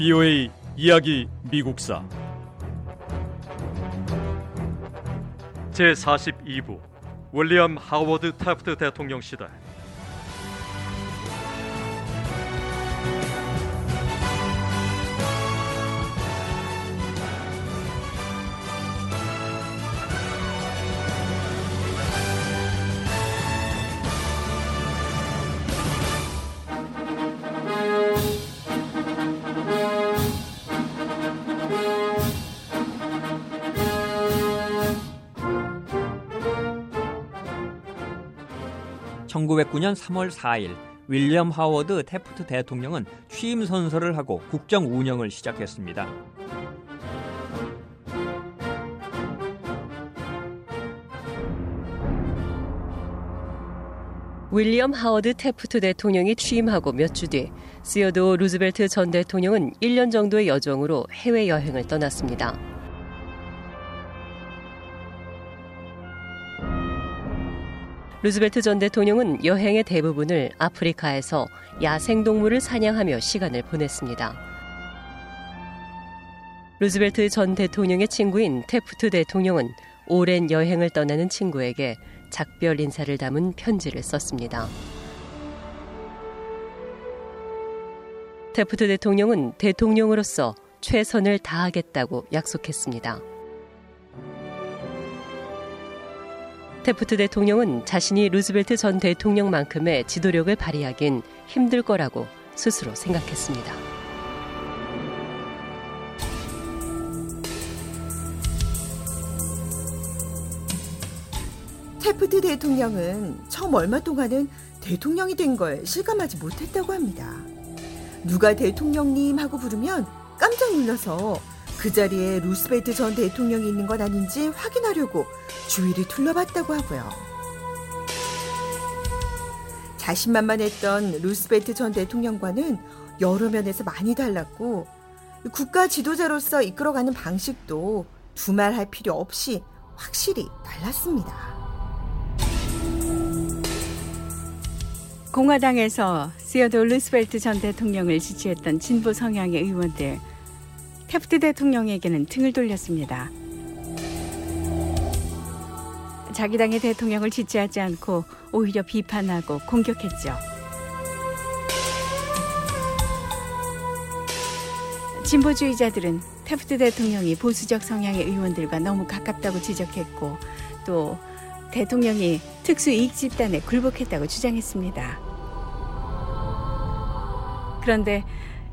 BOA 이야기 미국사. 제42부 윌리엄 하워드 태프트 대통령 시대 (1909년 3월 4일) 윌리엄 하워드 태프트 대통령은 취임 선서를 하고 국정 운영을 시작했습니다. 윌리엄 하워드 태프트 대통령이 취임하고 몇 주 뒤 시어도 루즈벨트 전 대통령은 1년 정도의 여정으로 해외 여행을 떠났습니다. 루즈벨트 전 대통령은 여행의 대부분을 아프리카에서 야생동물을 사냥하며 시간을 보냈습니다. 루즈벨트 전 대통령의 친구인 테프트 대통령은 오랜 여행을 떠나는 친구에게 작별 인사를 담은 편지를 썼습니다. 테프트 대통령은 대통령으로서 최선을 다하겠다고 약속했습니다. 태프트 대통령은 자신이 루즈벨트 전 대통령만큼의 지도력을 발휘하긴 힘들 거라고 스스로 생각했습니다. 태프트 대통령은 처음 얼마 동안은 대통령이 된 걸 실감하지 못했다고 합니다. 누가 대통령님 하고 부르면 깜짝 놀라서 그 자리에 루스벨트 전 대통령이 있는 건 아닌지 확인하려고 주위를 둘러봤다고 하고요. 자신만만했던 루스벨트 전 대통령과는 여러 면에서 많이 달랐고 국가 지도자로서 이끌어가는 방식도 두말할 필요 없이 확실히 달랐습니다. 공화당에서 시어도어 루스벨트 전 대통령을 지지했던 진보 성향의 의원들 테프트 대통령에게는 등을 돌렸습니다. 자기 당의 대통령을 지지하지 않고 오히려 비판하고 공격했죠. 진보주의자들은 테프트 대통령이 보수적 성향의 의원들과 너무 가깝다고 지적했고 또 대통령이 특수 이익 집단에 굴복했다고 주장했습니다. 그런데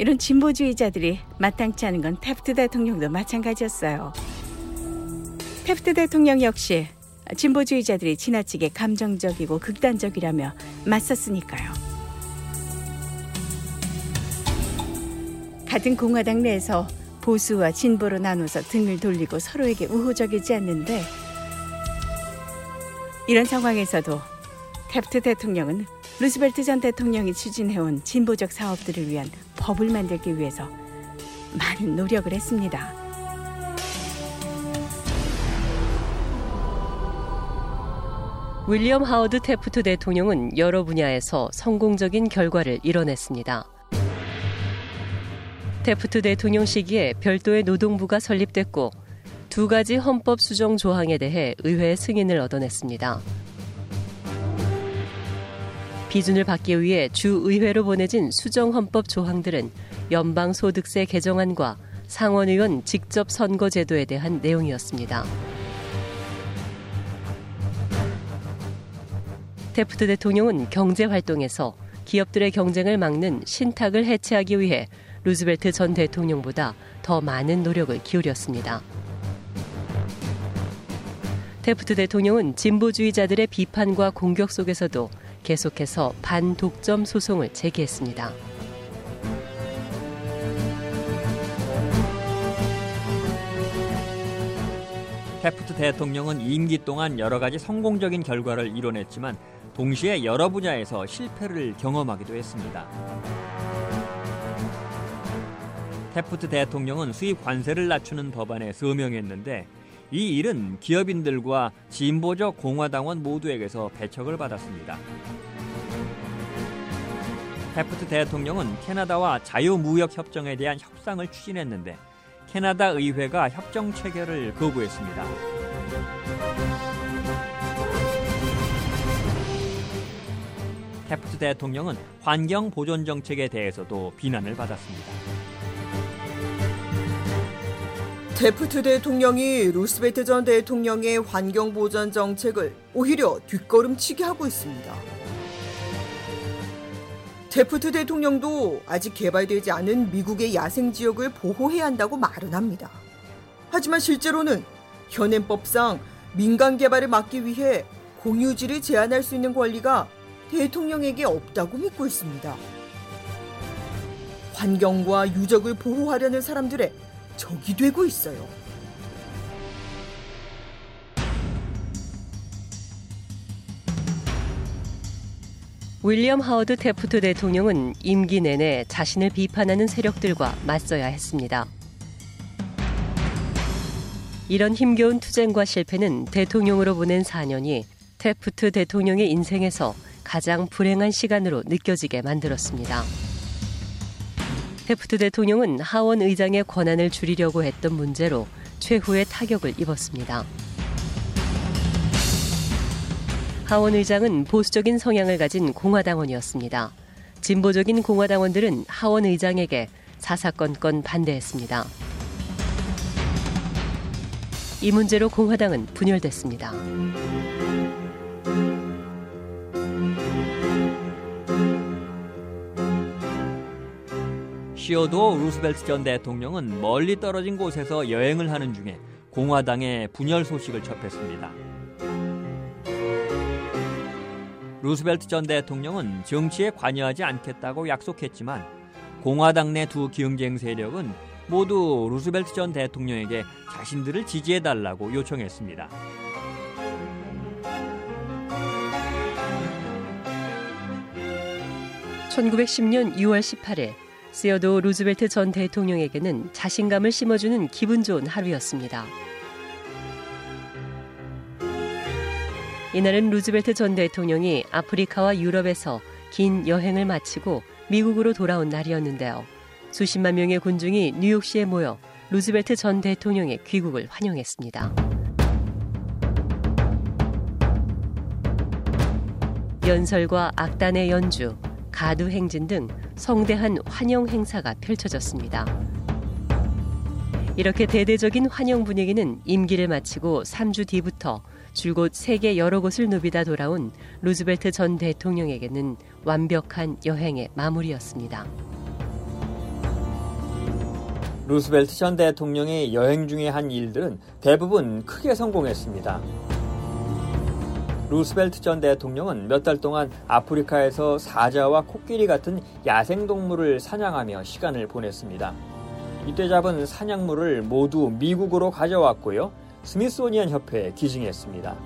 이런 진보주의자들이 마땅치 않은 건 테프트 대통령도 마찬가지였어요. 테프트 대통령 역시 진보주의자들이 지나치게 감정적이고 극단적이라며 맞섰으니까요. 같은 공화당 내에서 보수와 진보로 나눠서 등을 돌리고 서로에게 우호적이지 않는데 이런 상황에서도 태프트 대통령은 루스벨트 전 대통령이 추진해온 진보적 사업들을 위한 법을 만들기 위해서 많은 노력을 했습니다. 윌리엄 하워드 태프트 대통령은 여러 분야에서 성공적인 결과를 이뤄냈습니다. 태프트 대통령 시기에 별도의 노동부가 설립됐고 두 가지 헌법 수정 조항에 대해 의회 승인을 얻어냈습니다. 비준을 받기 위해 주 의회로 보내진 수정 헌법 조항들은 연방 소득세 개정안과 상원의원 직접 선거 제도에 대한 내용이었습니다. 테프트 대통령은 경제 활동에서 기업들의 경쟁을 막는 신탁을 해체하기 위해 루즈벨트 전 대통령보다 더 많은 노력을 기울였습니다. 테프트 대통령은 진보주의자들의 비판과 공격 속에서도 계속해서 반독점 소송을 제기했습니다. 테프트 대통령은 임기 동안 여러 가지 성공적인 결과를 이뤄냈지만 동시에 여러 분야에서 실패를 경험하기도 했습니다. 테프트 대통령은 수입 관세를 낮추는 법안에 서명했는데 이 일은 기업인들과 진보적 공화당원 모두에게서 배척을 받았습니다. 테프트 대통령은 캐나다와 자유무역 협정에 대한 협상을 추진했는데 캐나다 의회가 협정 체결을 거부했습니다. 테프트 대통령은 환경 보존 정책에 대해서도 비난을 받았습니다. 태프트 대통령이 루스벨트 전 대통령의 환경 보전 정책을 오히려 뒷걸음치게 하고 있습니다. 태프트 대통령도 아직 개발되지 않은 미국의 야생 지역을 보호해야 한다고 말은 합니다. 하지만 실제로는 현행법상 민간 개발을 막기 위해 공유지를 제한할 수 있는 권리가 대통령에게 없다고 믿고 있습니다. 환경과 유적을 보호하려는 사람들의 적이 되고 있어요. 윌리엄 하워드 테프트 대통령은 임기 내내 자신을 비판하는 세력들과 맞서야 했습니다. 이런 힘겨운 투쟁과 실패는 대통령으로 보낸 4년이 테프트 대통령의 인생에서 가장 불행한 시간으로 느껴지게 만들었습니다. 테프트 대통령은 하원 의장의 권한을 줄이려고 했던 문제로 최후의 타격을 입었습니다. 하원 의장은 보수적인 성향을 가진 공화당원이었습니다. 진보적인 공화당원들은 하원 의장에게 사사건건 반대했습니다. 이 문제로 공화당은 분열됐습니다. 시어도어 루스벨트 전 대통령은 멀리 떨어진 곳에서 여행을 하는 중에 공화당의 분열 소식을 접했습니다. 루스벨트 전 대통령은 정치에 관여하지 않겠다고 약속했지만 공화당 내 두 경쟁 세력은 모두 루스벨트 전 대통령에게 자신들을 지지해달라고 요청했습니다. (1910년 6월 18일) 시어도 루즈벨트 전 대통령에게는 자신감을 심어주는 기분 좋은 하루였습니다. 이날은 루즈벨트 전 대통령이 아프리카와 유럽에서 긴 여행을 마치고 미국으로 돌아온 날이었는데요. 수십만 명의 군중이 뉴욕시에 모여 루즈벨트 전 대통령의 귀국을 환영했습니다. 연설과 악단의 연주, 가두 행진 등 성대한 환영 행사가 펼쳐졌습니다. 이렇게 대대적인 환영 분위기는 임기를 마치고 3주 뒤부터 줄곧 세계 여러 곳을 누비다 돌아온 루즈벨트 전 대통령에게는 완벽한 여행의 마무리였습니다. 루스벨트 전 대통령이 여행 중에 한 일들은 대부분 크게 성공했습니다. 루스벨트 전 대통령은 몇 달 동안 아프리카에서 사자와 코끼리 같은 야생동물을 사냥하며 시간을 보냈습니다. 이때 잡은 사냥물을 모두 미국으로 가져왔고요. 스미소니안 협회에 기증했습니다.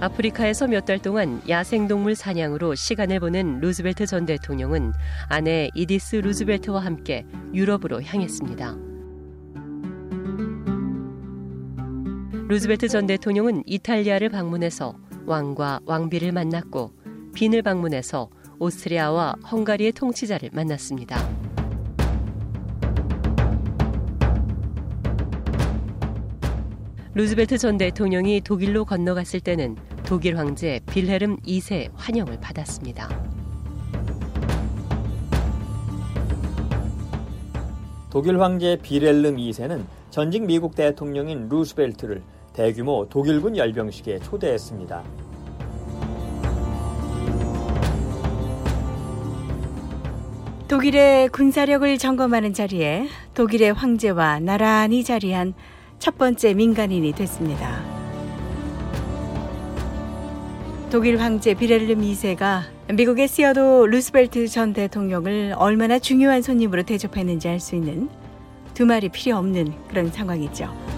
아프리카에서 몇 달 동안 야생동물 사냥으로 시간을 보낸 루즈벨트 전 대통령은 아내 이디스 루즈벨트와 함께 유럽으로 향했습니다. 루즈벨트 전 대통령은 이탈리아를 방문해서 왕과 왕비를 만났고 빈을 방문해서 오스트리아와 헝가리의 통치자를 만났습니다. 루즈벨트 전 대통령이 독일로 건너갔을 때는 독일 황제 빌헤름 2세 환영을 받았습니다. 독일 황제 빌헬름 2세는 전직 미국 대통령인 루스벨트를 대규모 독일군 열병식에 초대했습니다. 독일의 군사력을 점검하는 자리에 독일의 황제와 나란히 자리한 첫 번째 민간인이 됐습니다. 독일 황제 빌헬름 2세가 미국의 시어도어 루스벨트 전 대통령을 얼마나 중요한 손님으로 대접했는지 알 수 있는 두 말이 필요 없는 그런 상황이죠.